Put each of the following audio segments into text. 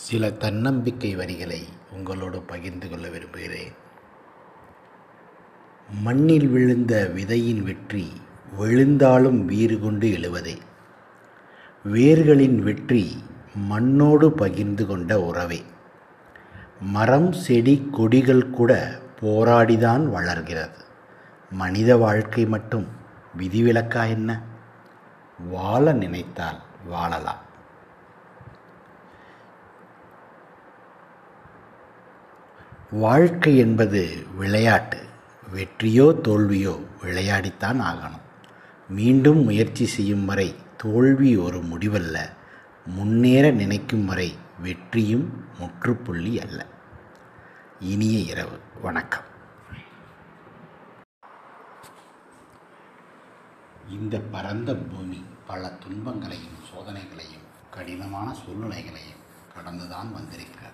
சில தன்னம்பிக்கை வரிகளை உங்களோடு பகிர்ந்து கொள்ள விரும்புகிறேன். மண்ணில் விழுந்த விதையின் வெற்றி விழுந்தாலும் வீறு கொண்டு எழுவதே. வேர்களின் வெற்றி மண்ணோடு பகிர்ந்து கொண்ட உறவே. மரம் செடி கொடிகள் கூட போராடிதான் வளர்கிறது. மனித வாழ்க்கை மட்டும் விதிவிலக்கா என்ன? வாழ நினைத்தால் வாழலாம். வாழ்க்கை என்பது விளையாட்டு. வெற்றியோ தோல்வியோ விளையாடித்தான் ஆகணும். மீண்டும் முயற்சி செய்யும் வரை தோல்வி ஒரு முடிவல்ல. முன்னேற நினைக்கும் வரை வெற்றியும் முற்றுப்புள்ளி அல்ல. இனிய இரவு. வணக்கம். இந்த பரந்த பூமி பல துன்பங்களையும் சோதனைகளையும் கடினமான சூழ்நிலைகளையும் கடந்துதான் வந்திருக்கிறது.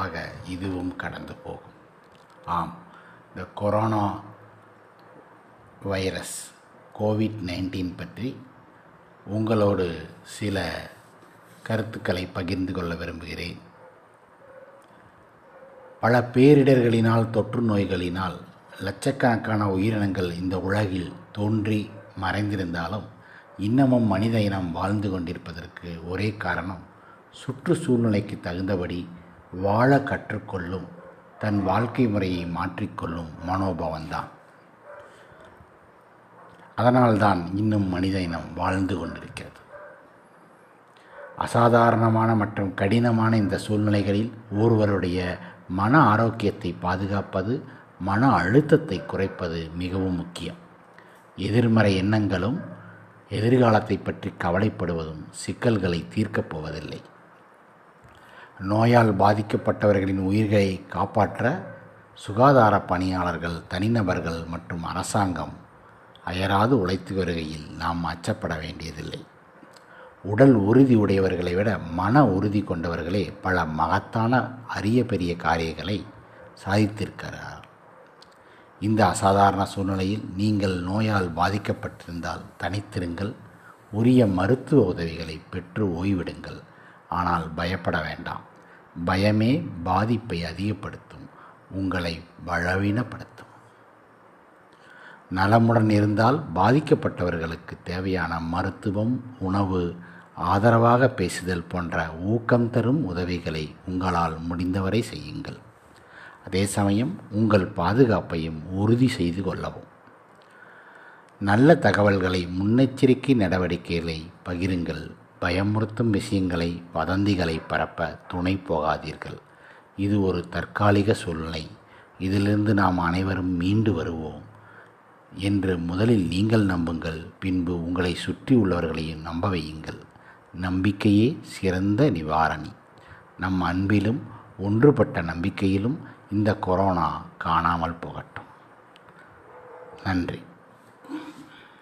ஆக இதுவும் கடந்து போகும். ஆம் இந்த கொரோனா வைரஸ் கோவிட் நைன்டீன் பற்றி உங்களோடு சில கருத்துக்களை பகிர்ந்து கொள்ள விரும்புகிறேன். பல பேரிடர்களினால் தொற்று நோய்களினால் லட்சக்கணக்கான உயிரினங்கள் இந்த உலகில் தோன்றி மறைந்திருந்தாலும் இன்னமும் மனித இனம் வாழ்ந்து கொண்டிருப்பதற்கு ஒரே காரணம் சுற்றுச்சூழ்நிலைக்கு தகுந்தபடி வாழ கற்றுக்கொள்ளும் தன் வாழ்க்கை முறையை மாற்றிக்கொள்ளும் மனோபவன்தான் அதனால்தான் இன்னும் மனித இனம் வாழ்ந்து கொண்டிருக்கிறது. அசாதாரணமான மற்றும் கடினமான இந்த சூழ்நிலைகளில் ஒருவருடைய மன ஆரோக்கியத்தை பாதுகாப்பது மன அழுத்தத்தை குறைப்பது மிகவும் முக்கியம். எதிர்மறை எண்ணங்களும் எதிர்காலத்தை பற்றி கவலைப்படுவதும் சிக்கல்களை தீர்க்கப் போவதில்லை. நோயால் பாதிக்கப்பட்டவர்களின் உயிர்களை காப்பாற்ற சுகாதார பணியாளர்கள் தனிநபர்கள் மற்றும் அரசாங்கம் அயராது உழைத்து வருகையில் நாம் அச்சப்பட வேண்டியதில்லை. உடல் உறுதி உடையவர்களை விட மன உறுதி கொண்டவர்களே பல மகத்தான அரிய பெரிய காரியங்களை சாதித்திருக்கிறார். இந்த அசாதாரண சூழ்நிலையில் நீங்கள் நோயால் பாதிக்கப்பட்டிருந்தால் தனித்திருங்கள். உரிய மருத்துவ உதவிகளை பெற்று ஓய்விடுங்கள். ஆனால் பயப்பட வேண்டாம். பயமே பாதிப்பை அதிகப்படுத்தும் உங்களை பலவீனப்படுத்தும். நலமுடன் இருந்தால் பாதிக்கப்பட்டவர்களுக்கு தேவையான மருத்துவம் உணவு ஆதரவாக பேசுதல் போன்ற ஊக்கம் தரும் உதவிகளை உங்களால் முடிந்தவரை செய்யுங்கள். அதே சமயம் உங்கள் பாதுகாப்பையும் உறுதி செய்து கொள்ளவும். நல்ல தகவல்களை முன்னெச்சரிக்கை நடவடிக்கைகளை பகிருங்கள். பயமுறுத்தும் விஷயங்களை வதந்திகளை பரப்ப துணை போகாதீர்கள். இது ஒரு தற்காலிக சூழ்நிலை. இதிலிருந்து நாம் அனைவரும் மீண்டு வருவோம் என்று முதலில் நீங்கள் நம்புங்கள் பின்பு உங்களை சுற்றி உள்ளவர்களையும் நம்ப வையுங்கள். நம்பிக்கையே சிறந்த நிவாரணி. நம் அன்பிலும் ஒன்றுபட்ட நம்பிக்கையிலும் இந்த கொரோனா காணாமல் போகட்டும். நன்றி.